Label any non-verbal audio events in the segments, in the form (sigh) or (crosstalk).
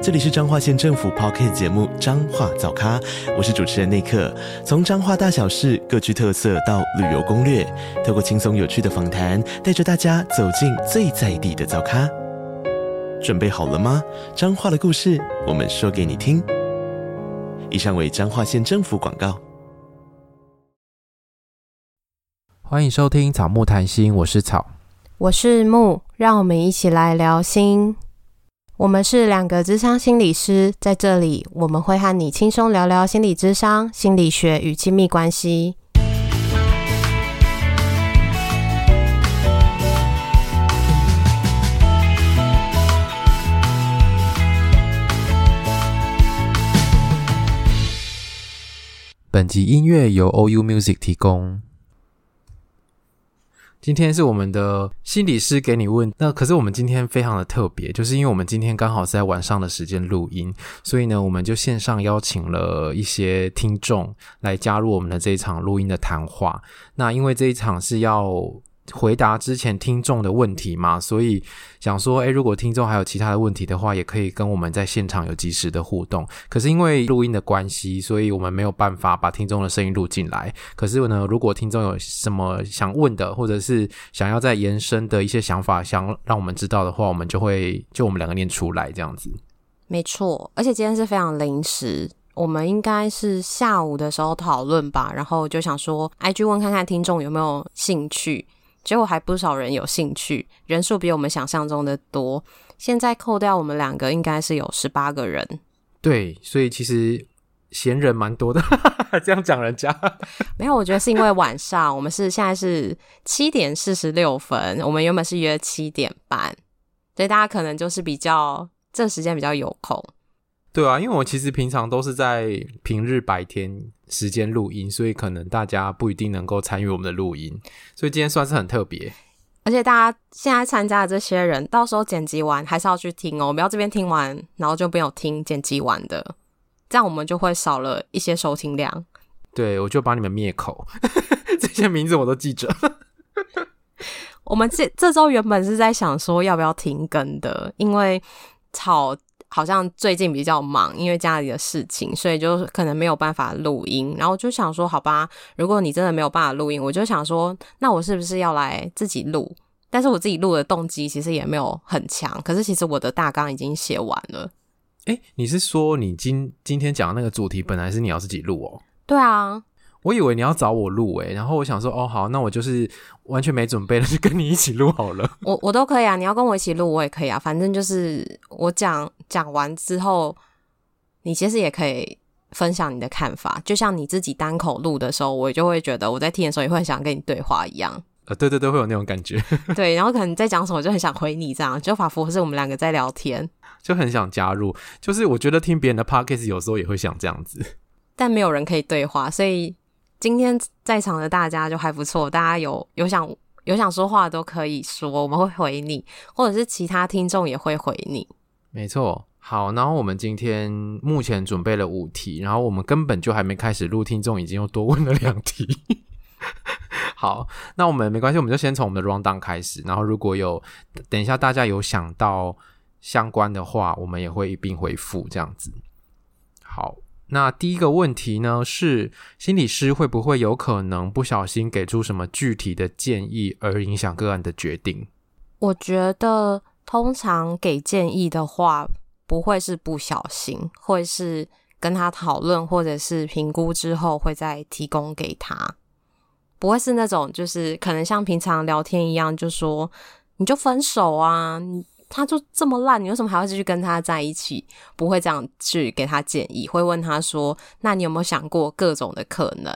这里是彰化县政府 Podcast 节目《彰化早咖》，我是主持人内克。从彰化大小事各具特色到旅游攻略，透过轻松有趣的访谈，带着大家走进最在地的早咖。准备好了吗？彰化的故事，我们说给你听。以上为彰化县政府广告。欢迎收听《草木谈心》，我是草，我是木，让我们一起来聊心。我们是两个智商心理师，在这里我们会和你轻松聊聊心理智商、心理学与亲密关系。本集音乐由 OU Music 提供。今天是我们的心理师给你问，那可是我们今天非常的特别，就是因为我们今天刚好是在晚上的时间录音，所以呢，我们就线上邀请了一些听众来加入我们的这一场录音的谈话。那因为这一场是要。回答之前听众的问题嘛，所以想说，诶，如果听众还有其他的问题的话，也可以跟我们在现场有即时的互动。可是因为录音的关系，所以我们没有办法把听众的声音录进来。可是呢，如果听众有什么想问的，或者是想要再延伸的一些想法，想让我们知道的话，我们就会就我们两个念出来这样子。没错，而且今天是非常临时，我们应该是下午的时候讨论吧，然后就想说，IG 问看看听众有没有兴趣。结果还不少人有兴趣，人数比我们想象中的多。现在扣掉我们两个，应该是有十八个人。对，所以其实闲人蛮多的。(laughs) 这样讲人家 (laughs) 没有，我觉得是因为晚上，我们是现在是七点四十六分，我们原本是约七点半，所以大家可能就是比较这时间比较有空。对啊，因为我其实平常都是在平日白天时间录音，所以可能大家不一定能够参与我们的录音，所以今天算是很特别。而且大家现在参加的这些人，到时候剪辑完还是要去听哦，我们要这边听完，然后就没有听剪辑完的，这样我们就会少了一些收听量。对，我就把你们灭口，(laughs) 这些名字我都记着。(laughs) 我们这这周原本是在想说要不要停更的，因为吵。好像最近比较忙，因为家里的事情，所以就可能没有办法录音。然后就想说，好吧，如果你真的没有办法录音，我就想说，那我是不是要来自己录？但是我自己录的动机其实也没有很强。可是其实我的大纲已经写完了。诶，你是说你今今天讲的那个主题本来是你要自己录哦？对啊。我以为你要找我录诶，然后我想说，哦，好，那我就是完全没准备了，就跟你一起录好了。(laughs) 我我都可以啊，你要跟我一起录，我也可以啊。反正就是我讲讲完之后，你其实也可以分享你的看法。就像你自己单口录的时候，我就会觉得我在听的时候也会想跟你对话一样。呃，对对对，会有那种感觉。(laughs) 对，然后可能你在讲什么，我就很想回你，这样就仿佛是我们两个在聊天，就很想加入。就是我觉得听别人的 podcast 有时候也会想这样子，(laughs) 但没有人可以对话，所以。今天在场的大家就还不错，大家有有想有想说话都可以说，我们会回你，或者是其他听众也会回你。没错，好，然后我们今天目前准备了五题，然后我们根本就还没开始录，听众已经又多问了两题。(laughs) 好，那我们没关系，我们就先从我们的 rundown 开始，然后如果有等一下大家有想到相关的话，我们也会一并回复这样子。好。那第一个问题呢，是心理师会不会有可能不小心给出什么具体的建议，而影响个案的决定？我觉得通常给建议的话，不会是不小心，会是跟他讨论或者是评估之后，会再提供给他，不会是那种就是可能像平常聊天一样，就说你就分手啊。他就这么烂，你为什么还要继续跟他在一起？不会这样去给他建议，会问他说：“那你有没有想过各种的可能？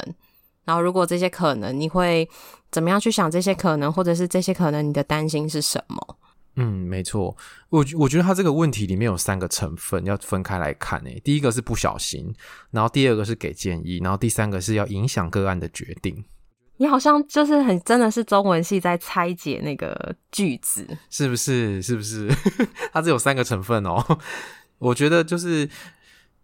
然后如果这些可能，你会怎么样去想这些可能，或者是这些可能你的担心是什么？”嗯，没错，我我觉得他这个问题里面有三个成分要分开来看诶。第一个是不小心，然后第二个是给建议，然后第三个是要影响个案的决定。你好像就是很真的是中文系在拆解那个句子，是不是？是不是？(laughs) 它只有三个成分哦。我觉得就是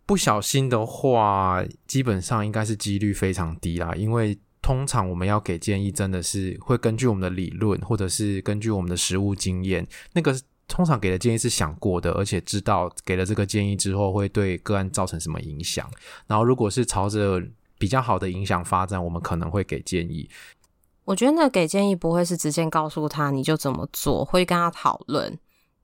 不小心的话，基本上应该是几率非常低啦。因为通常我们要给建议，真的是会根据我们的理论，或者是根据我们的实务经验。那个通常给的建议是想过的，而且知道给了这个建议之后会对个案造成什么影响。然后如果是朝着比较好的影响发展，我们可能会给建议。我觉得那给建议不会是直接告诉他你就怎么做，会跟他讨论，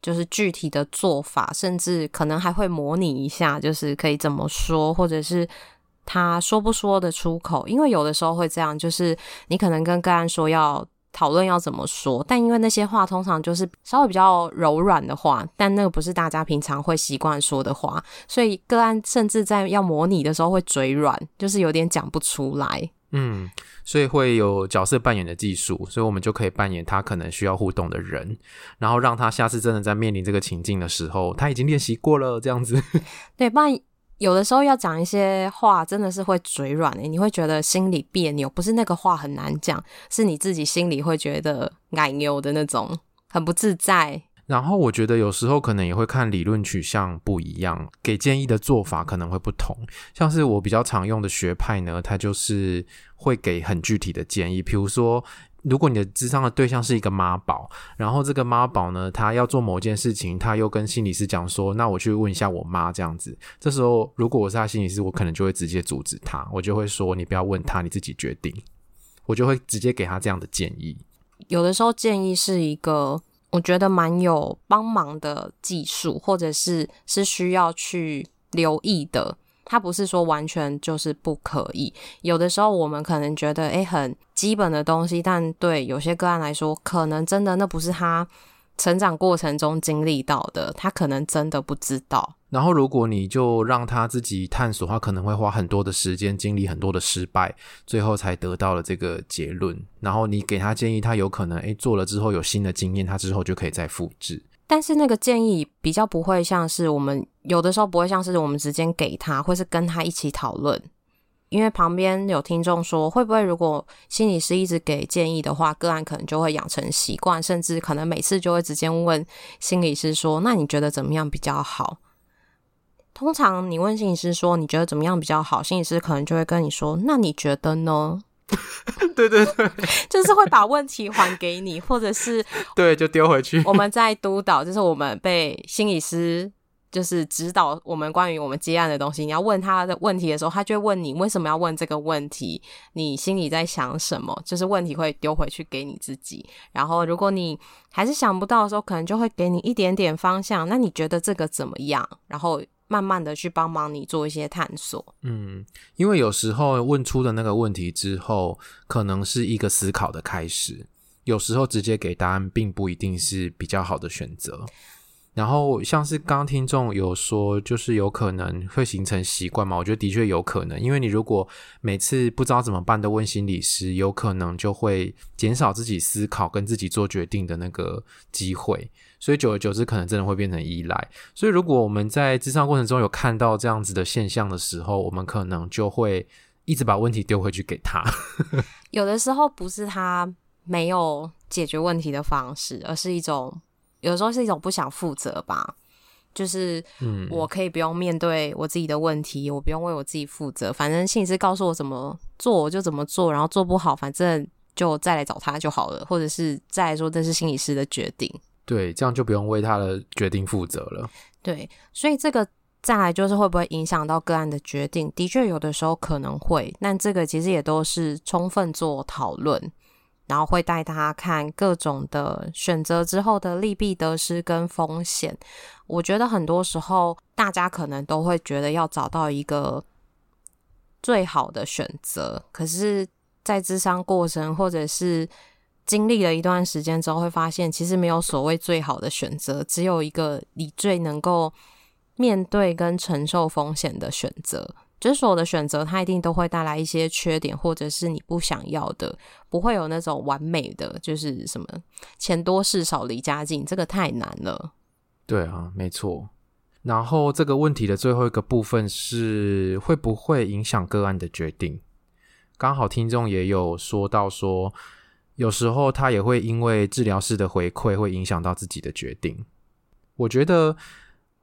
就是具体的做法，甚至可能还会模拟一下，就是可以怎么说，或者是他说不说得出口。因为有的时候会这样，就是你可能跟个案说要讨论要怎么说，但因为那些话通常就是稍微比较柔软的话，但那个不是大家平常会习惯说的话，所以个案甚至在要模拟的时候会嘴软，就是有点讲不出来。嗯，所以会有角色扮演的技术，所以我们就可以扮演他可能需要互动的人，然后让他下次真的在面临这个情境的时候，他已经练习过了，这样子。(laughs) 对，不然。有的时候要讲一些话，真的是会嘴软诶，你会觉得心里别扭，不是那个话很难讲，是你自己心里会觉得奶牛的那种，很不自在。然后我觉得有时候可能也会看理论取向不一样，给建议的做法可能会不同。像是我比较常用的学派呢，它就是会给很具体的建议，比如说。如果你的咨商的对象是一个妈宝，然后这个妈宝呢，他要做某件事情，他又跟心理师讲说：“那我去问一下我妈。”这样子，这时候如果我是他心理师，我可能就会直接阻止他，我就会说：“你不要问他，你自己决定。”我就会直接给他这样的建议。有的时候建议是一个我觉得蛮有帮忙的技术，或者是是需要去留意的。它不是说完全就是不可以，有的时候我们可能觉得诶，很基本的东西，但对有些个案来说，可能真的那不是他成长过程中经历到的，他可能真的不知道。然后如果你就让他自己探索，他可能会花很多的时间，经历很多的失败，最后才得到了这个结论。然后你给他建议，他有可能诶做了之后有新的经验，他之后就可以再复制。但是那个建议比较不会像是我们有的时候不会像是我们直接给他，或是跟他一起讨论。因为旁边有听众说，会不会如果心理师一直给建议的话，个案可能就会养成习惯，甚至可能每次就会直接问心理师说：“那你觉得怎么样比较好？”通常你问心理师说：“你觉得怎么样比较好？”心理师可能就会跟你说：“那你觉得呢？”对 (laughs) 对对，(laughs) 就是会把问题还给你，或者是 (laughs) 对，就丢回去。我们在督导，就是我们被心理师就是指导我们关于我们接案的东西。你要问他的问题的时候，他就会问你为什么要问这个问题，你心里在想什么？就是问题会丢回去给你自己。然后如果你还是想不到的时候，可能就会给你一点点方向。那你觉得这个怎么样？然后。慢慢的去帮忙你做一些探索，嗯，因为有时候问出的那个问题之后，可能是一个思考的开始，有时候直接给答案并不一定是比较好的选择。然后像是刚刚听众有说，就是有可能会形成习惯嘛？我觉得的确有可能，因为你如果每次不知道怎么办都问心理师，有可能就会减少自己思考跟自己做决定的那个机会，所以久而久之可能真的会变成依赖。所以如果我们在咨商过程中有看到这样子的现象的时候，我们可能就会一直把问题丢回去给他。(laughs) 有的时候不是他没有解决问题的方式，而是一种。有时候是一种不想负责吧，就是我可以不用面对我自己的问题，嗯、我不用为我自己负责，反正心理师告诉我怎么做我就怎么做，然后做不好反正就再来找他就好了，或者是再来说这是心理师的决定，对，这样就不用为他的决定负责了。对，所以这个再来就是会不会影响到个案的决定？的确有的时候可能会，但这个其实也都是充分做讨论。然后会带他看各种的选择之后的利弊得失跟风险。我觉得很多时候大家可能都会觉得要找到一个最好的选择，可是，在咨商过程或者是经历了一段时间之后，会发现其实没有所谓最好的选择，只有一个你最能够面对跟承受风险的选择。就是所有的选择，它一定都会带来一些缺点，或者是你不想要的，不会有那种完美的，就是什么钱多事少离家近，这个太难了。对啊，没错。然后这个问题的最后一个部分是会不会影响个案的决定？刚好听众也有说到说，有时候他也会因为治疗师的回馈，会影响到自己的决定。我觉得。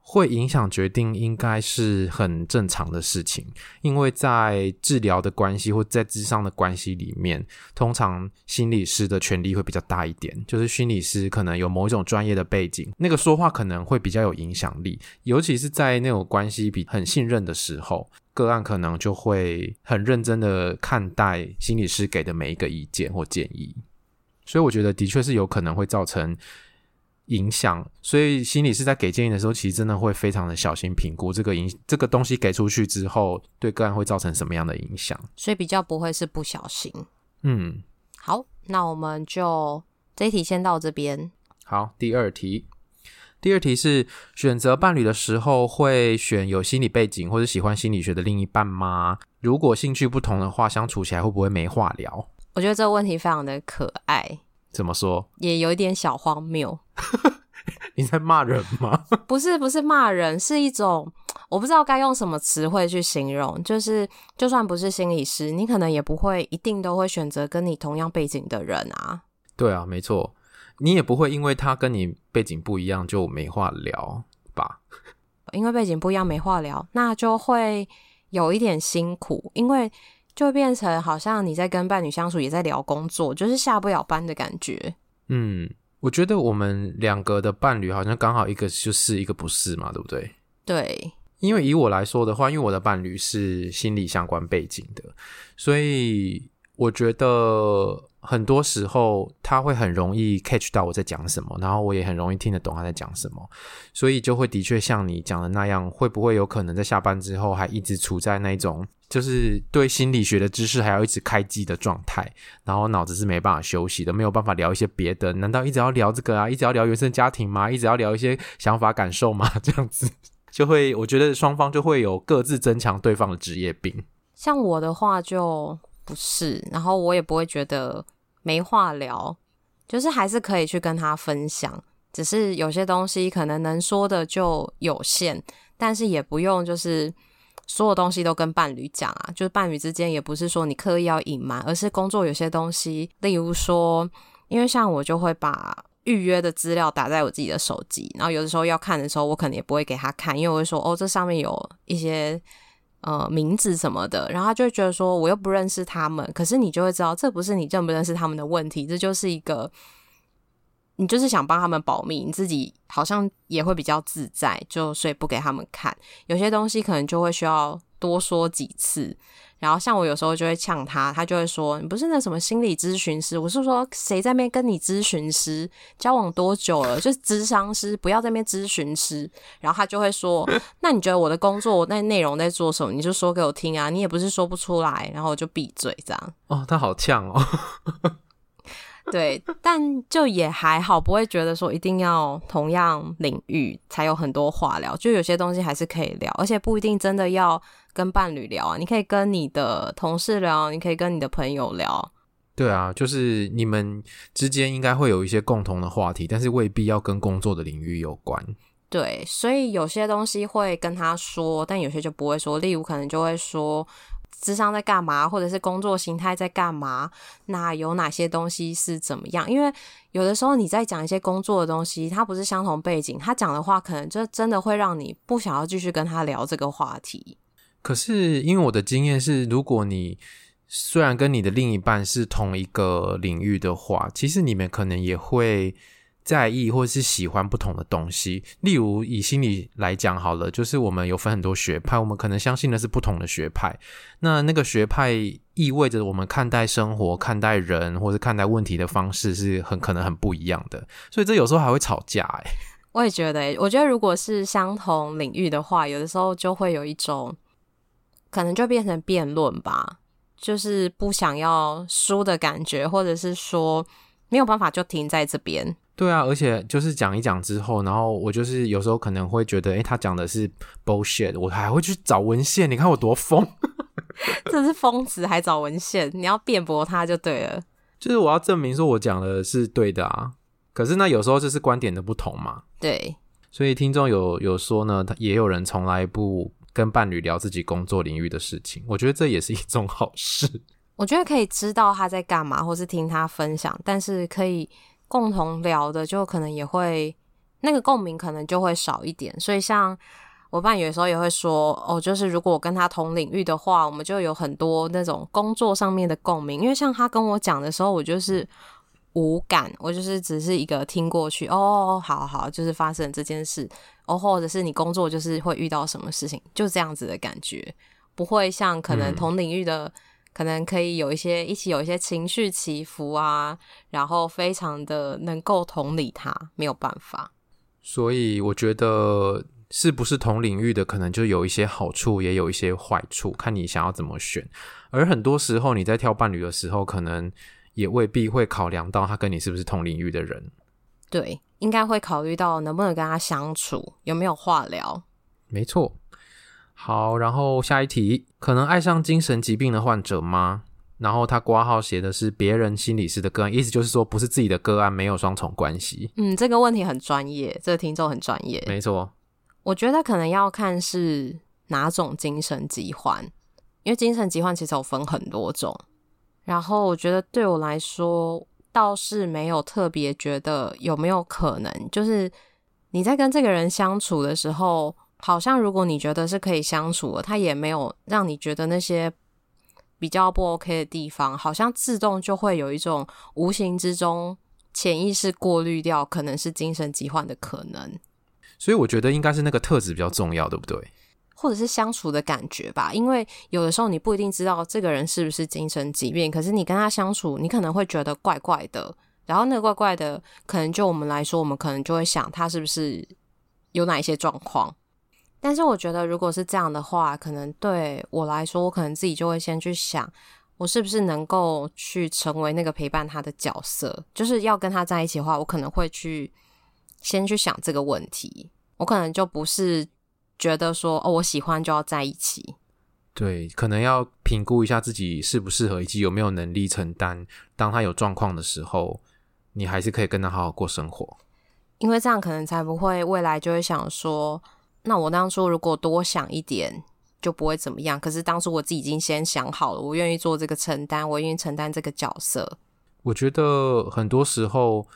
会影响决定，应该是很正常的事情，因为在治疗的关系或在咨商的关系里面，通常心理师的权力会比较大一点，就是心理师可能有某一种专业的背景，那个说话可能会比较有影响力，尤其是在那种关系比很信任的时候，个案可能就会很认真的看待心理师给的每一个意见或建议，所以我觉得的确是有可能会造成。影响，所以心理师在给建议的时候，其实真的会非常的小心评估这个影这个东西给出去之后，对个案会造成什么样的影响，所以比较不会是不小心。嗯，好，那我们就这一题先到这边。好，第二题，第二题是选择伴侣的时候会选有心理背景或者喜欢心理学的另一半吗？如果兴趣不同的话，相处起来会不会没话聊？我觉得这个问题非常的可爱。怎么说？也有一点小荒谬。(laughs) 你在骂人吗？不是，不是骂人，是一种我不知道该用什么词汇去形容。就是，就算不是心理师，你可能也不会一定都会选择跟你同样背景的人啊。对啊，没错，你也不会因为他跟你背景不一样就没话聊吧？(laughs) 因为背景不一样没话聊，那就会有一点辛苦，因为。就变成好像你在跟伴侣相处，也在聊工作，就是下不了班的感觉。嗯，我觉得我们两个的伴侣好像刚好一个就是一个不是嘛，对不对？对，因为以我来说的话，因为我的伴侣是心理相关背景的，所以我觉得。很多时候他会很容易 catch 到我在讲什么，然后我也很容易听得懂他在讲什么，所以就会的确像你讲的那样，会不会有可能在下班之后还一直处在那种就是对心理学的知识还要一直开机的状态，然后脑子是没办法休息的，没有办法聊一些别的？难道一直要聊这个啊？一直要聊原生家庭吗？一直要聊一些想法感受吗？(laughs) 这样子就会，我觉得双方就会有各自增强对方的职业病。像我的话就不是，然后我也不会觉得。没话聊，就是还是可以去跟他分享，只是有些东西可能能说的就有限，但是也不用就是所有东西都跟伴侣讲啊，就是伴侣之间也不是说你刻意要隐瞒，而是工作有些东西，例如说，因为像我就会把预约的资料打在我自己的手机，然后有的时候要看的时候，我可能也不会给他看，因为我会说哦，这上面有一些。呃，名字什么的，然后他就会觉得说，我又不认识他们，可是你就会知道，这不是你认不认识他们的问题，这就是一个，你就是想帮他们保密，你自己好像也会比较自在，就所以不给他们看，有些东西可能就会需要多说几次。然后像我有时候就会呛他，他就会说：“你不是那什么心理咨询师？”我是说，谁在那边跟你咨询师交往多久了？就是咨商师，不要在那边咨询师。然后他就会说：“ (laughs) 那你觉得我的工作那内容在做什么？你就说给我听啊！你也不是说不出来。”然后我就闭嘴这样。哦，他好呛哦。对，但就也还好，不会觉得说一定要同样领域才有很多话聊。就有些东西还是可以聊，而且不一定真的要跟伴侣聊啊。你可以跟你的同事聊，你可以跟你的朋友聊。对啊，就是你们之间应该会有一些共同的话题，但是未必要跟工作的领域有关。对，所以有些东西会跟他说，但有些就不会说。例如，可能就会说。智商在干嘛，或者是工作形态在干嘛？那有哪些东西是怎么样？因为有的时候你在讲一些工作的东西，他不是相同背景，他讲的话可能就真的会让你不想要继续跟他聊这个话题。可是因为我的经验是，如果你虽然跟你的另一半是同一个领域的话，其实你们可能也会。在意或是喜欢不同的东西，例如以心理来讲好了，就是我们有分很多学派，我们可能相信的是不同的学派。那那个学派意味着我们看待生活、看待人或者看待问题的方式是很可能很不一样的，所以这有时候还会吵架。哎，(laughs) 我也觉得，我觉得如果是相同领域的话，有的时候就会有一种可能就变成辩论吧，就是不想要输的感觉，或者是说没有办法就停在这边。对啊，而且就是讲一讲之后，然后我就是有时候可能会觉得，诶，他讲的是 bullshit，我还会去找文献。你看我多疯，(laughs) 这是疯子还找文献？你要辩驳他就对了。就是我要证明说我讲的是对的啊。可是那有时候就是观点的不同嘛。对，所以听众有有说呢，他也有人从来不跟伴侣聊自己工作领域的事情。我觉得这也是一种好事。我觉得可以知道他在干嘛，或是听他分享，但是可以共同聊的，就可能也会那个共鸣可能就会少一点。所以像我伴有时候也会说，哦，就是如果我跟他同领域的话，我们就有很多那种工作上面的共鸣。因为像他跟我讲的时候，我就是。无感，我就是只是一个听过去哦，好好，就是发生这件事哦，或者是你工作就是会遇到什么事情，就这样子的感觉，不会像可能同领域的，嗯、可能可以有一些一起有一些情绪起伏啊，然后非常的能够同理他，没有办法。所以我觉得是不是同领域的，可能就有一些好处，也有一些坏处，看你想要怎么选。而很多时候你在挑伴侣的时候，可能。也未必会考量到他跟你是不是同领域的人，对，应该会考虑到能不能跟他相处，有没有话聊。没错。好，然后下一题，可能爱上精神疾病的患者吗？然后他挂号写的是别人心理师的个案，意思就是说不是自己的个案，没有双重关系。嗯，这个问题很专业，这个听众很专业。没错，我觉得可能要看是哪种精神疾患，因为精神疾患其实有分很多种。然后我觉得对我来说倒是没有特别觉得有没有可能，就是你在跟这个人相处的时候，好像如果你觉得是可以相处的，他也没有让你觉得那些比较不 OK 的地方，好像自动就会有一种无形之中潜意识过滤掉可能是精神疾患的可能。所以我觉得应该是那个特质比较重要，对不对？或者是相处的感觉吧，因为有的时候你不一定知道这个人是不是精神疾病，可是你跟他相处，你可能会觉得怪怪的。然后那个怪怪的，可能就我们来说，我们可能就会想他是不是有哪一些状况。但是我觉得，如果是这样的话，可能对我来说，我可能自己就会先去想，我是不是能够去成为那个陪伴他的角色，就是要跟他在一起的话，我可能会去先去想这个问题，我可能就不是。觉得说哦，我喜欢就要在一起，对，可能要评估一下自己适不适合，以及有没有能力承担。当他有状况的时候，你还是可以跟他好好过生活。因为这样可能才不会未来就会想说，那我当初如果多想一点，就不会怎么样。可是当初我自己已经先想好了，我愿意做这个承担，我愿意承担这个角色。我觉得很多时候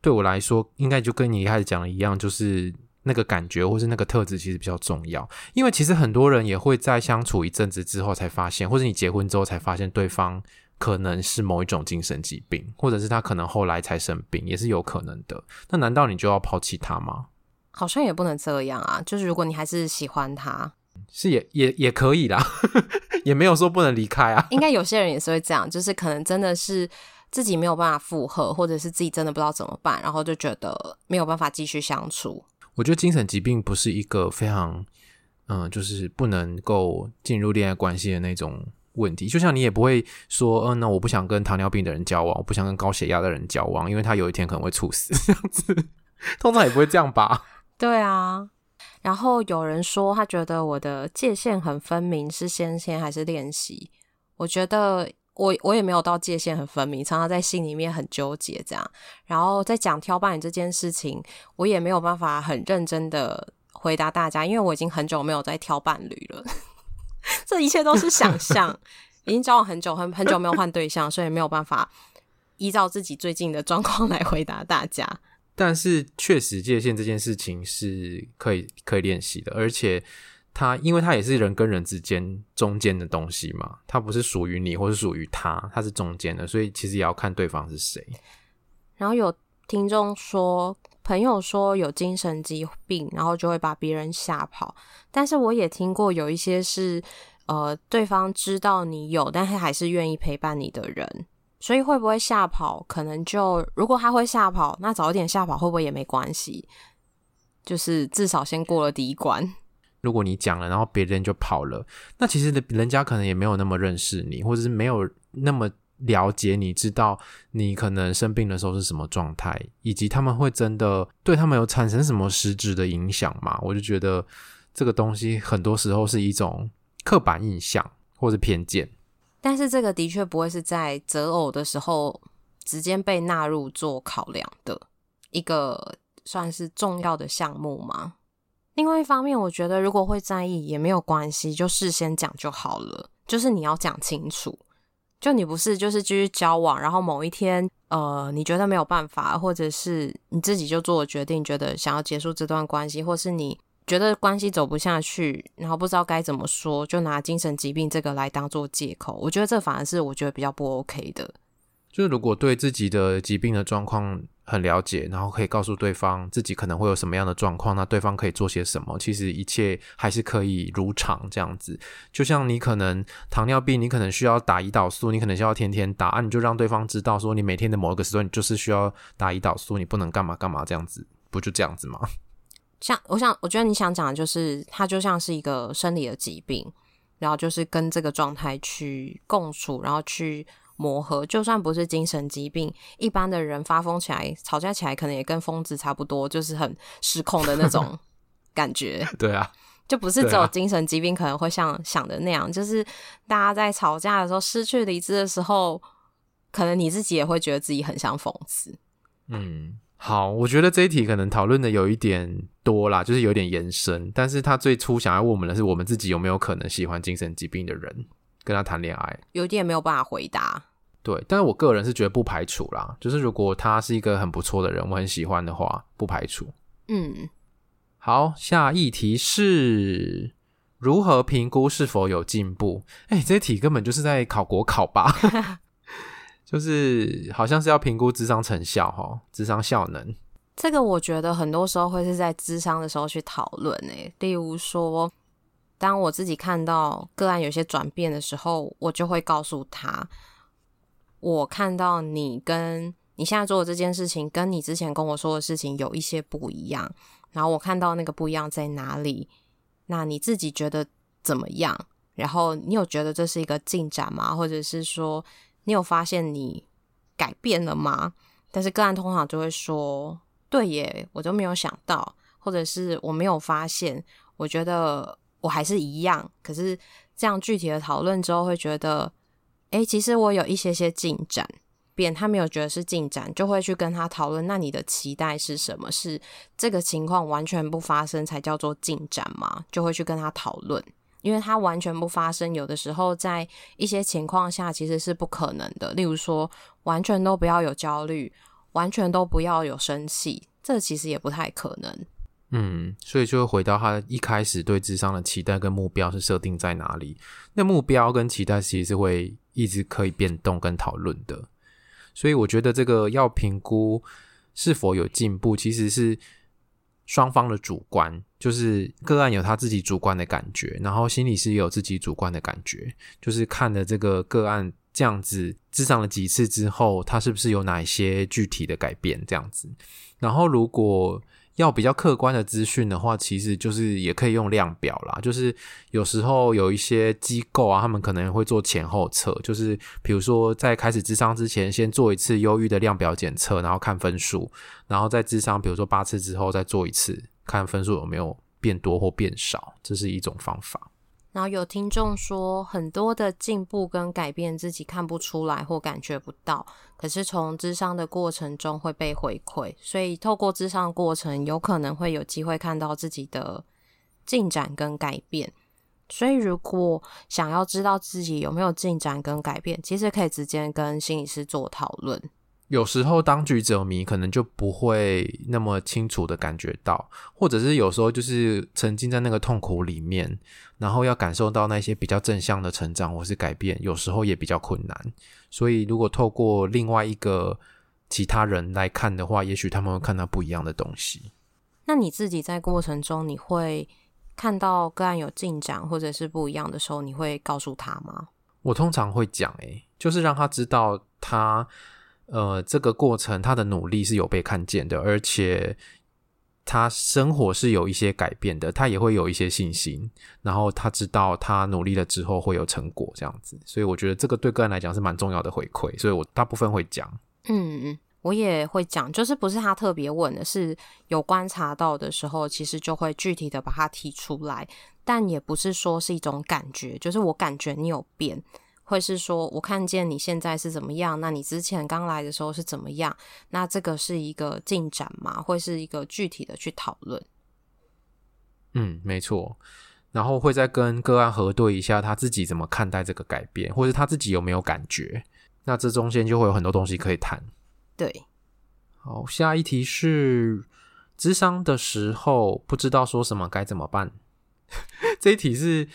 对我来说，应该就跟你一开始讲的一样，就是。那个感觉或是那个特质其实比较重要，因为其实很多人也会在相处一阵子之后才发现，或者你结婚之后才发现对方可能是某一种精神疾病，或者是他可能后来才生病，也是有可能的。那难道你就要抛弃他吗？好像也不能这样啊，就是如果你还是喜欢他，是也也也可以啦，(laughs) 也没有说不能离开啊。应该有些人也是会这样，就是可能真的是自己没有办法负荷，或者是自己真的不知道怎么办，然后就觉得没有办法继续相处。我觉得精神疾病不是一个非常，嗯、呃，就是不能够进入恋爱关系的那种问题。就像你也不会说，嗯、呃，那我不想跟糖尿病的人交往，我不想跟高血压的人交往，因为他有一天可能会猝死，这样子，(laughs) 通常也不会这样吧？对啊。然后有人说，他觉得我的界限很分明，是先天还是练习？我觉得。我我也没有到界限很分明，常常在心里面很纠结这样。然后在讲挑伴侣这件事情，我也没有办法很认真的回答大家，因为我已经很久没有在挑伴侣了，(laughs) 这一切都是想象。已经交往很久，很很久没有换对象，所以没有办法依照自己最近的状况来回答大家。但是确实界限这件事情是可以可以练习的，而且。他，因为他也是人跟人之间中间的东西嘛，他不是属于你，或是属于他，他是中间的，所以其实也要看对方是谁。然后有听众说，朋友说有精神疾病，然后就会把别人吓跑。但是我也听过有一些是，呃，对方知道你有，但是还是愿意陪伴你的人，所以会不会吓跑？可能就如果他会吓跑，那早一点吓跑会不会也没关系？就是至少先过了第一关。如果你讲了，然后别人就跑了，那其实人家可能也没有那么认识你，或者是没有那么了解你，知道你可能生病的时候是什么状态，以及他们会真的对他们有产生什么实质的影响吗？我就觉得这个东西很多时候是一种刻板印象或者偏见。但是这个的确不会是在择偶的时候直接被纳入做考量的一个算是重要的项目吗？另外一方面，我觉得如果会在意也没有关系，就事先讲就好了。就是你要讲清楚，就你不是就是继续交往，然后某一天，呃，你觉得没有办法，或者是你自己就做了决定，觉得想要结束这段关系，或是你觉得关系走不下去，然后不知道该怎么说，就拿精神疾病这个来当做借口。我觉得这反而是我觉得比较不 OK 的。就是如果对自己的疾病的状况很了解，然后可以告诉对方自己可能会有什么样的状况，那对方可以做些什么，其实一切还是可以如常这样子。就像你可能糖尿病，你可能需要打胰岛素，你可能需要天天打，啊，你就让对方知道说你每天的某一个时段你就是需要打胰岛素，你不能干嘛干嘛这样子，不就这样子吗？像我想，我觉得你想讲的就是，它就像是一个生理的疾病，然后就是跟这个状态去共处，然后去。磨合，就算不是精神疾病，一般的人发疯起来、吵架起来，可能也跟疯子差不多，就是很失控的那种 (laughs) 感觉。对啊，就不是只有精神疾病可能会像想的那样，啊、就是大家在吵架的时候失去理智的时候，可能你自己也会觉得自己很像疯子。嗯，好，我觉得这一题可能讨论的有一点多啦，就是有点延伸，但是他最初想要问我们的是，我们自己有没有可能喜欢精神疾病的人，跟他谈恋爱？有点没有办法回答。对，但是我个人是觉得不排除啦，就是如果他是一个很不错的人，我很喜欢的话，不排除。嗯，好，下一题是如何评估是否有进步？哎，这题根本就是在考国考吧？(laughs) 就是好像是要评估智商成效哈，智商效能。这个我觉得很多时候会是在智商的时候去讨论诶，例如说，当我自己看到个案有些转变的时候，我就会告诉他。我看到你跟你现在做的这件事情，跟你之前跟我说的事情有一些不一样。然后我看到那个不一样在哪里？那你自己觉得怎么样？然后你有觉得这是一个进展吗？或者是说你有发现你改变了吗？但是个案通常就会说：“对耶，我都没有想到，或者是我没有发现，我觉得我还是一样。”可是这样具体的讨论之后，会觉得。诶，其实我有一些些进展，别人他没有觉得是进展，就会去跟他讨论。那你的期待是什么？是这个情况完全不发生才叫做进展吗？就会去跟他讨论，因为他完全不发生，有的时候在一些情况下其实是不可能的。例如说，完全都不要有焦虑，完全都不要有生气，这其实也不太可能。嗯，所以就会回到他一开始对智商的期待跟目标是设定在哪里？那目标跟期待其实是会一直可以变动跟讨论的。所以我觉得这个要评估是否有进步，其实是双方的主观，就是个案有他自己主观的感觉，然后心理师也有自己主观的感觉，就是看了这个个案这样子咨商了几次之后，他是不是有哪一些具体的改变这样子。然后如果要比较客观的资讯的话，其实就是也可以用量表啦。就是有时候有一些机构啊，他们可能会做前后测，就是比如说在开始智商之前，先做一次忧郁的量表检测，然后看分数，然后在智商，比如说八次之后再做一次，看分数有没有变多或变少，这是一种方法。然后有听众说，很多的进步跟改变自己看不出来或感觉不到，可是从咨商的过程中会被回馈，所以透过咨商的过程，有可能会有机会看到自己的进展跟改变。所以如果想要知道自己有没有进展跟改变，其实可以直接跟心理师做讨论。有时候当局者迷，可能就不会那么清楚的感觉到，或者是有时候就是沉浸在那个痛苦里面，然后要感受到那些比较正向的成长或是改变，有时候也比较困难。所以如果透过另外一个其他人来看的话，也许他们会看到不一样的东西。那你自己在过程中，你会看到个案有进展或者是不一样的时候，你会告诉他吗？我通常会讲，诶，就是让他知道他。呃，这个过程他的努力是有被看见的，而且他生活是有一些改变的，他也会有一些信心，然后他知道他努力了之后会有成果，这样子，所以我觉得这个对个人来讲是蛮重要的回馈，所以我大部分会讲。嗯嗯，我也会讲，就是不是他特别问的，是有观察到的时候，其实就会具体的把它提出来，但也不是说是一种感觉，就是我感觉你有变。会是说，我看见你现在是怎么样？那你之前刚来的时候是怎么样？那这个是一个进展吗？会是一个具体的去讨论？嗯，没错。然后会再跟个案核对一下他自己怎么看待这个改变，或者他自己有没有感觉。那这中间就会有很多东西可以谈。对，好，下一题是智商的时候不知道说什么该怎么办？(laughs) 这一题是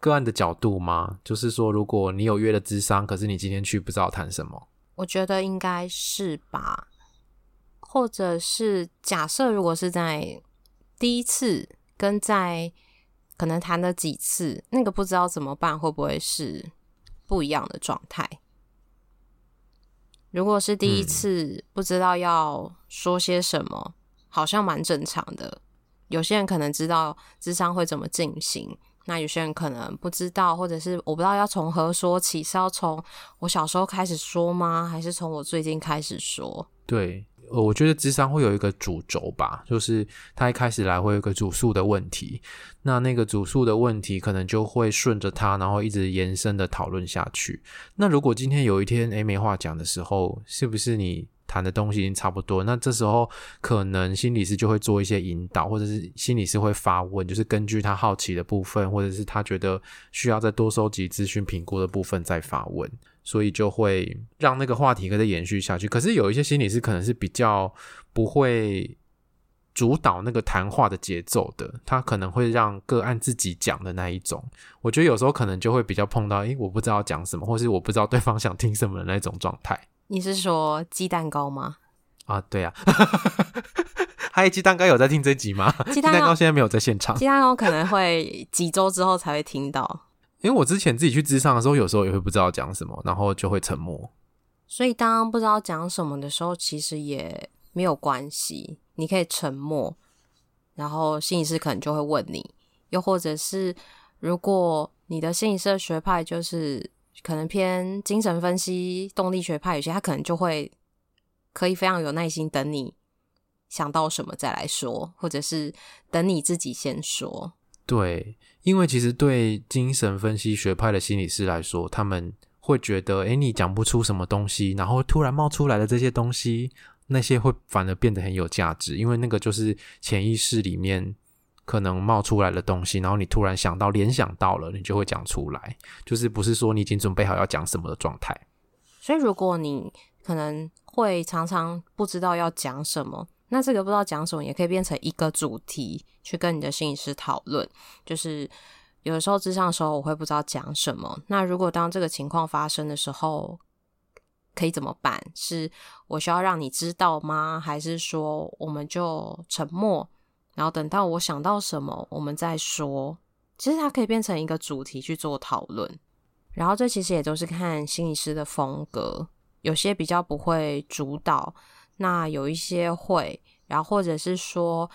个案的角度吗？就是说，如果你有约了智商，可是你今天去不知道谈什么？我觉得应该是吧，或者是假设如果是在第一次跟在可能谈了几次，那个不知道怎么办，会不会是不一样的状态？如果是第一次不知道要说些什么，嗯、好像蛮正常的。有些人可能知道智商会怎么进行，那有些人可能不知道，或者是我不知道要从何说起，是要从我小时候开始说吗？还是从我最近开始说？对。我觉得智商会有一个主轴吧，就是他一开始来会有一个主诉的问题，那那个主诉的问题可能就会顺着他，然后一直延伸的讨论下去。那如果今天有一天诶没话讲的时候，是不是你谈的东西已经差不多？那这时候可能心理师就会做一些引导，或者是心理师会发问，就是根据他好奇的部分，或者是他觉得需要再多收集资讯评估的部分再发问。所以就会让那个话题可以延续下去。可是有一些心理师可能是比较不会主导那个谈话的节奏的，他可能会让个案自己讲的那一种。我觉得有时候可能就会比较碰到，诶，我不知道讲什么，或是我不知道对方想听什么的那种状态。你是说鸡蛋糕吗？啊，对啊。(laughs) 嗨，鸡蛋糕有在听这集吗？鸡蛋糕现在没有在现场。鸡蛋糕可能会几周之后才会听到。(laughs) 因为我之前自己去咨商的时候，有时候也会不知道讲什么，然后就会沉默。所以当不知道讲什么的时候，其实也没有关系，你可以沉默，然后心理师可能就会问你，又或者是如果你的心理师的学派就是可能偏精神分析、动力学派，有些他可能就会可以非常有耐心等你想到什么再来说，或者是等你自己先说。对，因为其实对精神分析学派的心理师来说，他们会觉得，诶，你讲不出什么东西，然后突然冒出来的这些东西，那些会反而变得很有价值，因为那个就是潜意识里面可能冒出来的东西，然后你突然想到、联想到了，你就会讲出来，就是不是说你已经准备好要讲什么的状态。所以，如果你可能会常常不知道要讲什么。那这个不知道讲什么，也可以变成一个主题去跟你的心理师讨论。就是有的时候咨商的时候，我会不知道讲什么。那如果当这个情况发生的时候，可以怎么办？是我需要让你知道吗？还是说我们就沉默，然后等到我想到什么，我们再说？其实它可以变成一个主题去做讨论。然后这其实也都是看心理师的风格，有些比较不会主导。那有一些会，然后或者是说，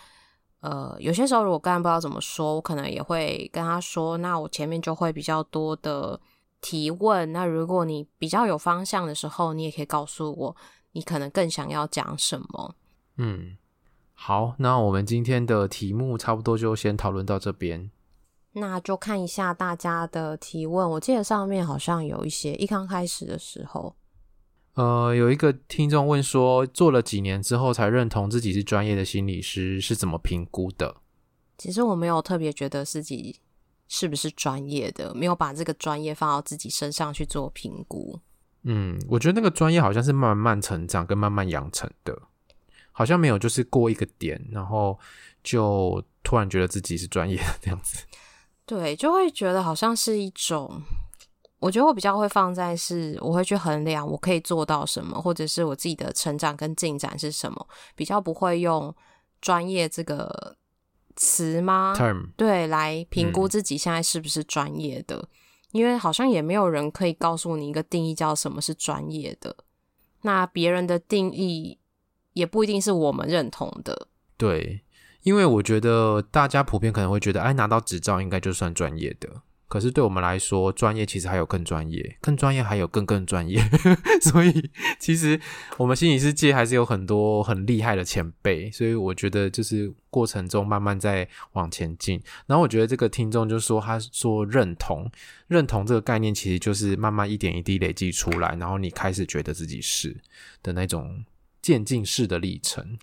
呃，有些时候如果个案不知道怎么说，我可能也会跟他说，那我前面就会比较多的提问。那如果你比较有方向的时候，你也可以告诉我，你可能更想要讲什么。嗯，好，那我们今天的题目差不多就先讨论到这边。那就看一下大家的提问，我记得上面好像有一些，一刚开始的时候。呃，有一个听众问说，做了几年之后才认同自己是专业的心理师，是怎么评估的？其实我没有特别觉得自己是不是专业的，没有把这个专业放到自己身上去做评估。嗯，我觉得那个专业好像是慢慢成长跟慢慢养成的，好像没有就是过一个点，然后就突然觉得自己是专业的这样子。(laughs) 对，就会觉得好像是一种。我觉得我比较会放在是，我会去衡量我可以做到什么，或者是我自己的成长跟进展是什么，比较不会用专业这个词吗？Term 对，来评估自己现在是不是专业的，嗯，因为好像也没有人可以告诉你一个定义叫什么是专业的，那别人的定义也不一定是我们认同的。对，因为我觉得大家普遍可能会觉得，哎，拿到执照应该就算专业的。可是对我们来说，专业其实还有更专业，更专业还有更更专业。(laughs) 所以其实我们心理师界还是有很多很厉害的前辈。所以我觉得就是过程中慢慢在往前进。然后我觉得这个听众就说，他说认同，认同这个概念其实就是慢慢一点一滴累积出来，然后你开始觉得自己是的那种渐进式的历程。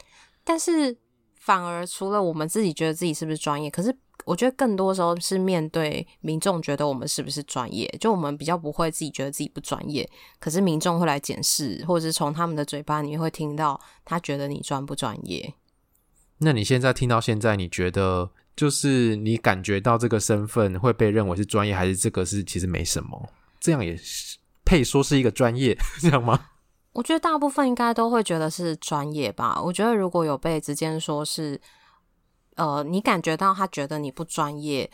但是反而除了我们自己觉得自己是不是专业，可是。我觉得更多时候是面对民众觉得我们是不是专业，就我们比较不会自己觉得自己不专业，可是民众会来检视，或者是从他们的嘴巴你会听到他觉得你专不专业。那你现在听到现在，你觉得就是你感觉到这个身份会被认为是专业，还是这个是其实没什么？这样也是配说是一个专业，(laughs) 这样吗？我觉得大部分应该都会觉得是专业吧。我觉得如果有被直接说是，呃，你感觉到他觉得你不专业，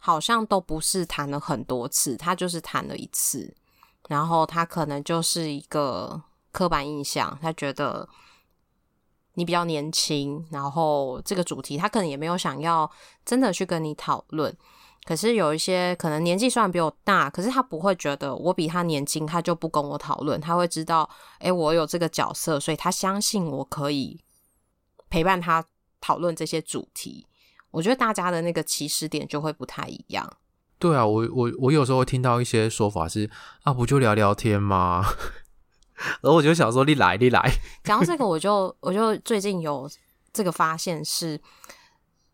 好像都不是谈了很多次，他就是谈了一次，然后他可能就是一个刻板印象，他觉得你比较年轻，然后这个主题他可能也没有想要真的去跟你讨论。可是有一些可能年纪虽然比我大，可是他不会觉得我比他年轻，他就不跟我讨论。他会知道，诶，我有这个角色，所以他相信我可以陪伴他讨论这些主题。我觉得大家的那个起始点就会不太一样。对啊，我我我有时候会听到一些说法是啊，不就聊聊天吗？(laughs) 然后我就想说，你来，你来。讲到这个，(laughs) 我就我就最近有这个发现是，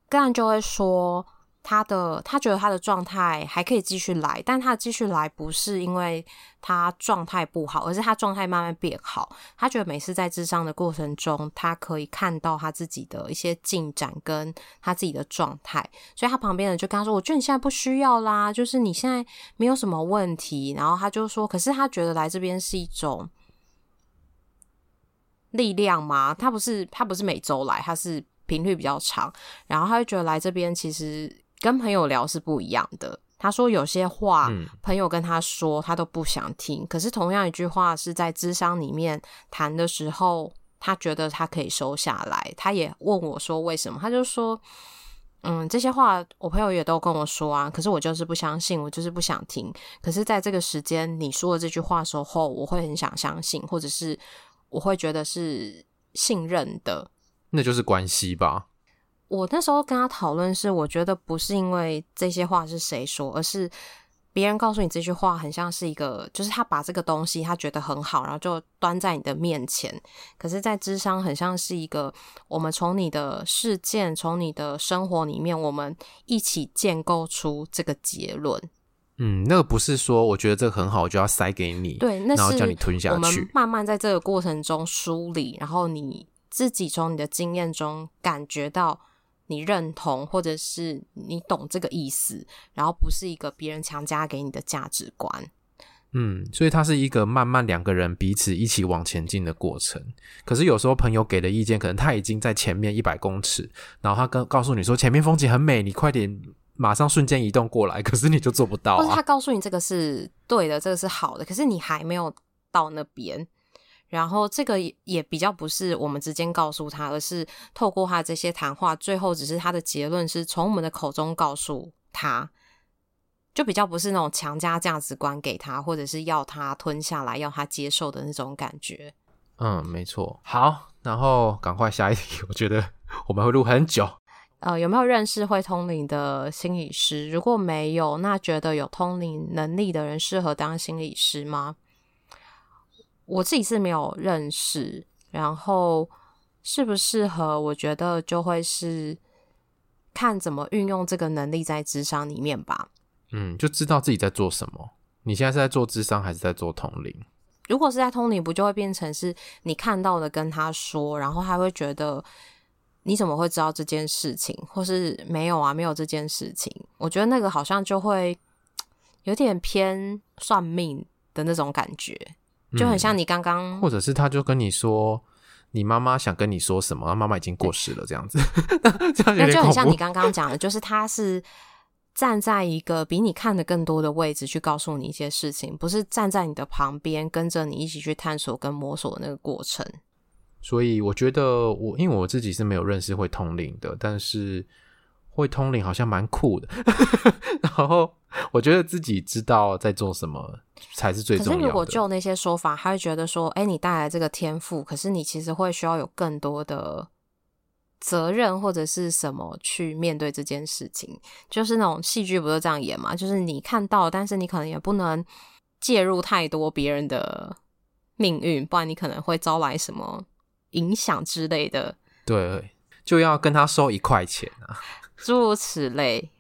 个人就会说。他的他觉得他的状态还可以继续来，但他继续来不是因为他状态不好，而是他状态慢慢变好。他觉得每次在咨商的过程中，他可以看到他自己的一些进展跟他自己的状态，所以他旁边人就跟他说：“我觉得你现在不需要啦，就是你现在没有什么问题。”然后他就说：“可是他觉得来这边是一种力量吗？他不是他不是每周来，他是频率比较长，然后他就觉得来这边其实。”跟朋友聊是不一样的。他说有些话，朋友跟他说，他都不想听。嗯、可是同样一句话是在智商里面谈的时候，他觉得他可以收下来。他也问我说为什么？他就说，嗯，这些话我朋友也都跟我说啊，可是我就是不相信，我就是不想听。可是在这个时间你说的这句话的时候，我会很想相信，或者是我会觉得是信任的。那就是关系吧。我那时候跟他讨论是，我觉得不是因为这些话是谁说，而是别人告诉你这句话，很像是一个，就是他把这个东西他觉得很好，然后就端在你的面前。可是，在智商很像是一个，我们从你的事件，从你的生活里面，我们一起建构出这个结论。嗯，那个不是说我觉得这个很好，我就要塞给你，对，那是然后叫你吞下去。我们慢慢在这个过程中梳理，然后你自己从你的经验中感觉到。你认同，或者是你懂这个意思，然后不是一个别人强加给你的价值观。嗯，所以它是一个慢慢两个人彼此一起往前进的过程。可是有时候朋友给的意见，可能他已经在前面一百公尺，然后他跟告诉你说前面风景很美，你快点马上瞬间移动过来，可是你就做不到啊。或是他告诉你这个是对的，这个是好的，可是你还没有到那边。然后这个也也比较不是我们直接告诉他，而是透过他这些谈话，最后只是他的结论是从我们的口中告诉他，就比较不是那种强加价值观给他，或者是要他吞下来、要他接受的那种感觉。嗯，没错。好，然后赶快下一题，我觉得我们会录很久。呃，有没有认识会通灵的心理师？如果没有，那觉得有通灵能力的人适合当心理师吗？我自己是没有认识，然后适不适合，我觉得就会是看怎么运用这个能力在智商里面吧。嗯，就知道自己在做什么。你现在是在做智商还是在做通灵？如果是在通灵，不就会变成是你看到的跟他说，然后他会觉得你怎么会知道这件事情，或是没有啊，没有这件事情。我觉得那个好像就会有点偏算命的那种感觉。就很像你刚刚、嗯，或者是他就跟你说，你妈妈想跟你说什么，妈妈已经过世了，这样子，(laughs) 这样那就很像你刚刚讲的，就是他是站在一个比你看的更多的位置去告诉你一些事情，不是站在你的旁边跟着你一起去探索跟摸索的那个过程。所以我觉得我，因为我自己是没有认识会通灵的，但是。会通灵好像蛮酷的，(laughs) 然后我觉得自己知道在做什么才是最重要的。可是如果就那些说法，他会觉得说：“哎，你带来这个天赋，可是你其实会需要有更多的责任或者是什么去面对这件事情。”就是那种戏剧不是这样演嘛？就是你看到，但是你可能也不能介入太多别人的命运，不然你可能会招来什么影响之类的。对，就要跟他收一块钱啊。(laughs) 诸如此类。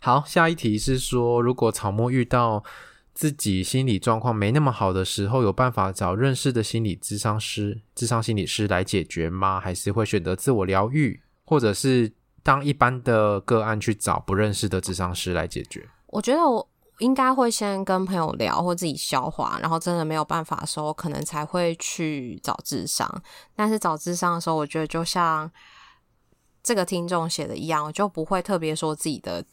好，下一题是说，如果草木遇到自己心理状况没那么好的时候，有办法找认识的心理智商师、智商心理师来解决吗？还是会选择自我疗愈，或者是当一般的个案去找不认识的智商师来解决？我觉得我应该会先跟朋友聊，或自己消化，然后真的没有办法的时候，可能才会去找智商。但是找智商的时候，我觉得就像这个听众写的一样，我就不会特别说自己的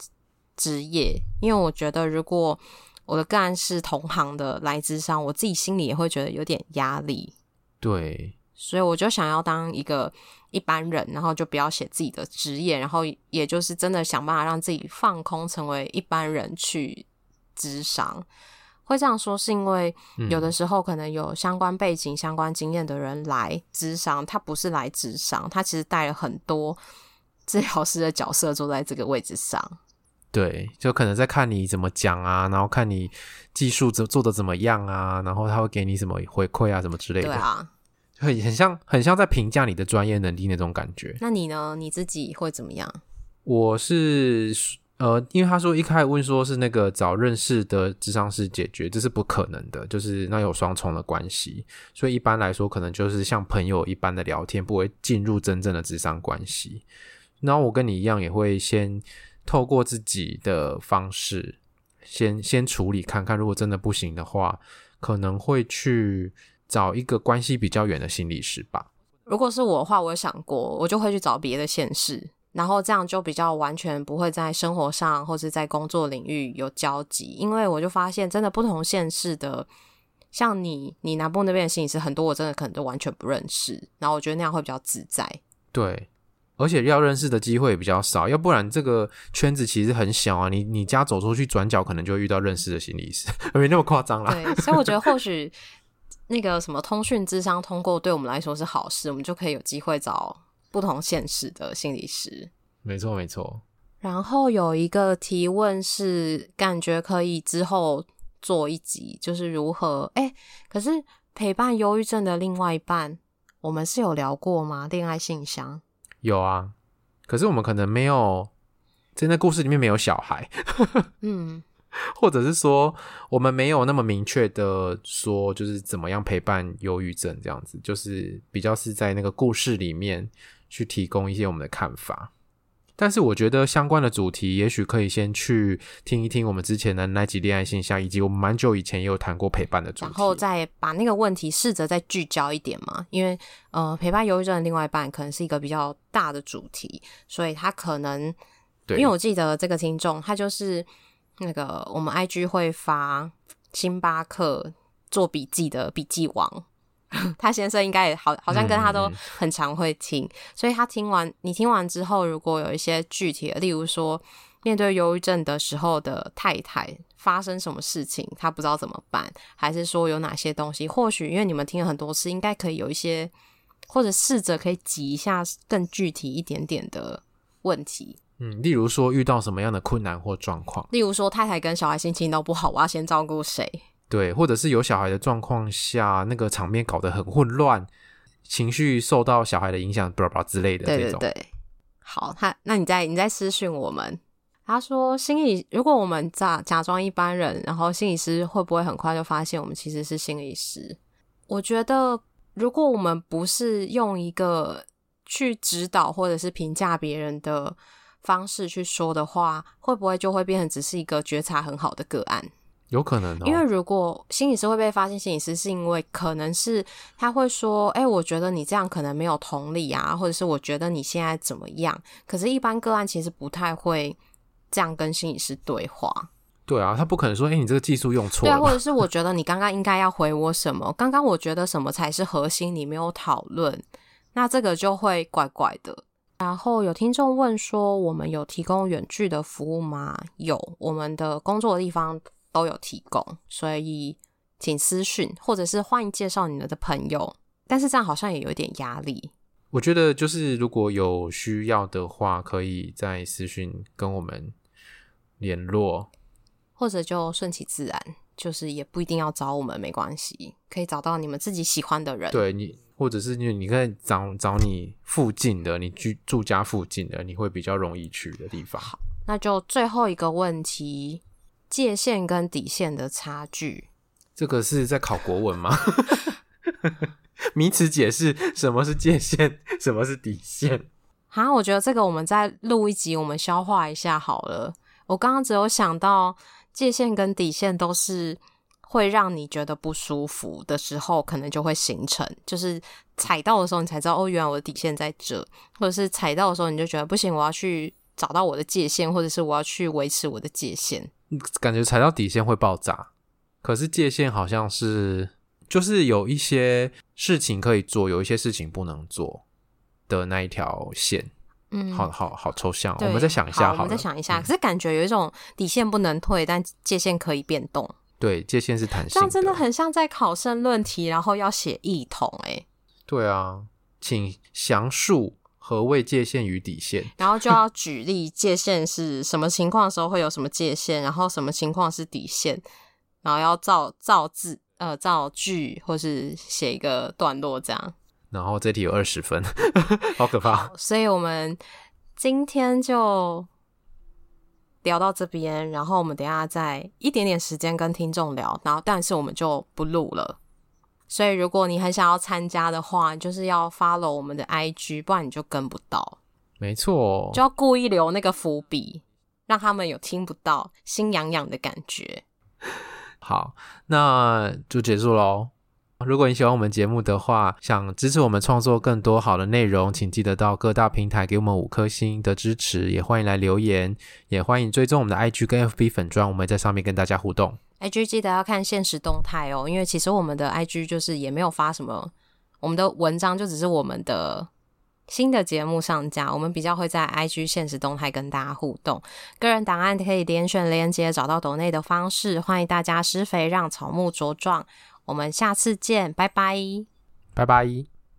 职业，因为我觉得如果我的个案是同行的来咨商，我自己心里也会觉得有点压力。对，所以我就想要当一个一般人，然后就不要写自己的职业，然后也就是真的想办法让自己放空，成为一般人去咨商。会这样说，是因为有的时候可能有相关背景、相关经验的人来咨商，他不是来咨商，他其实带了很多治疗师的角色坐在这个位置上。对，就可能在看你怎么讲啊，然后看你技术做做的怎么样啊，然后他会给你什么回馈啊，什么之类的。对啊，很很像很像在评价你的专业能力那种感觉。那你呢？你自己会怎么样？我是呃，因为他说一开始问说是那个找认识的智商师解决，这是不可能的，就是那有双重的关系，所以一般来说可能就是像朋友一般的聊天，不会进入真正的智商关系。然后我跟你一样，也会先。透过自己的方式先先处理看看，如果真的不行的话，可能会去找一个关系比较远的心理师吧。如果是我的话，我有想过，我就会去找别的县市，然后这样就比较完全不会在生活上或是在工作领域有交集，因为我就发现真的不同县市的，像你你南部那边的心理师很多，我真的可能都完全不认识，然后我觉得那样会比较自在。对。而且要认识的机会也比较少，要不然这个圈子其实很小啊。你你家走出去转角，可能就会遇到认识的心理师，(laughs) 没那么夸张啦。对，所以我觉得或许那个什么通讯智商通过，对我们来说是好事，我们就可以有机会找不同现实的心理师。没错，没错。然后有一个提问是，感觉可以之后做一集，就是如何哎，可是陪伴忧郁症的另外一半，我们是有聊过吗？恋爱信箱。有啊，可是我们可能没有在那故事里面没有小孩，(laughs) 嗯，或者是说我们没有那么明确的说，就是怎么样陪伴忧郁症这样子，就是比较是在那个故事里面去提供一些我们的看法。但是我觉得相关的主题，也许可以先去听一听我们之前的那集恋爱现象，以及我们蛮久以前也有谈过陪伴的主题，然后再把那个问题试着再聚焦一点嘛。因为呃，陪伴忧郁症的另外一半可能是一个比较大的主题，所以他可能，对，因为我记得这个听众他就是那个我们 IG 会发星巴克做笔记的笔记王。(laughs) 他先生应该也好，好像跟他都很常会听，嗯、所以他听完你听完之后，如果有一些具体的，例如说面对忧郁症的时候的太太发生什么事情，他不知道怎么办，还是说有哪些东西，或许因为你们听了很多次，应该可以有一些，或者试着可以挤一下更具体一点点的问题。嗯，例如说遇到什么样的困难或状况，例如说太太跟小孩心情都不好，我要先照顾谁？对，或者是有小孩的状况下，那个场面搞得很混乱，情绪受到小孩的影响，巴拉巴拉之类的这种。对对对，好，他那你在你在私讯我们，他说心理，如果我们假假装一般人，然后心理师会不会很快就发现我们其实是心理师？我觉得，如果我们不是用一个去指导或者是评价别人的方式去说的话，会不会就会变成只是一个觉察很好的个案？有可能、哦，因为如果心理师会被发现心理师，是因为可能是他会说：“哎、欸，我觉得你这样可能没有同理啊，或者是我觉得你现在怎么样。”可是，一般个案其实不太会这样跟心理师对话。对啊，他不可能说：“哎、欸，你这个技术用错了。”对啊，或者是我 (laughs) 觉得你刚刚应该要回我什么？刚刚我觉得什么才是核心？你没有讨论，那这个就会怪怪的。然后有听众问说：“我们有提供远距的服务吗？”有，我们的工作的地方。都有提供，所以请私讯，或者是欢迎介绍你们的朋友。但是这样好像也有点压力。我觉得就是如果有需要的话，可以在私讯跟我们联络，或者就顺其自然，就是也不一定要找我们，没关系，可以找到你们自己喜欢的人。对你，或者是你，你可以找找你附近的，你居住家附近的，你会比较容易去的地方。好，那就最后一个问题：界限跟底线的差距。这个是在考国文吗？(laughs) 名词解释，什么是界限，什么是底线？好，我觉得这个我们再录一集，我们消化一下好了。我刚刚只有想到。界限跟底线都是会让你觉得不舒服的时候，可能就会形成，就是踩到的时候，你才知道哦，原来我的底线在这，或者是踩到的时候，你就觉得不行，我要去找到我的界限，或者是我要去维持我的界限。感觉踩到底线会爆炸，可是界限好像是就是有一些事情可以做，有一些事情不能做的那一条线。嗯，好好好抽象，我们再想一下好，好，我们再想一下。可是感觉有一种底线不能退，但界限可以变动。对，界限是弹性的。这样真的很像在考申论题，然后要写异同哎。对啊，请详述何谓界限与底线，然后就要举例界限是什么情况的时候会有什么界限，然后什么情况是底线，然后要造造字呃造句，或是写一个段落这样。然后这题有二十分，(laughs) 好可怕。所以我们今天就聊到这边，然后我们等一下再一点点时间跟听众聊，然后但是我们就不录了。所以如果你很想要参加的话，就是要 follow 我们的 IG，不然你就跟不到。没错，就要故意留那个伏笔，让他们有听不到、心痒痒的感觉。好，那就结束喽。如果你喜欢我们节目的话，想支持我们创作更多好的内容，请记得到各大平台给我们五颗星的支持，也欢迎来留言，也欢迎追踪我们的 IG 跟 FB 粉专，我们在上面跟大家互动。IG 记得要看现实动态哦，因为其实我们的 IG 就是也没有发什么，我们的文章就只是我们的新的节目上架，我们比较会在 IG 现实动态跟大家互动。个人档案可以点选连接找到抖内的方式，欢迎大家施肥让草木茁壮。我们下次见，拜拜，拜拜。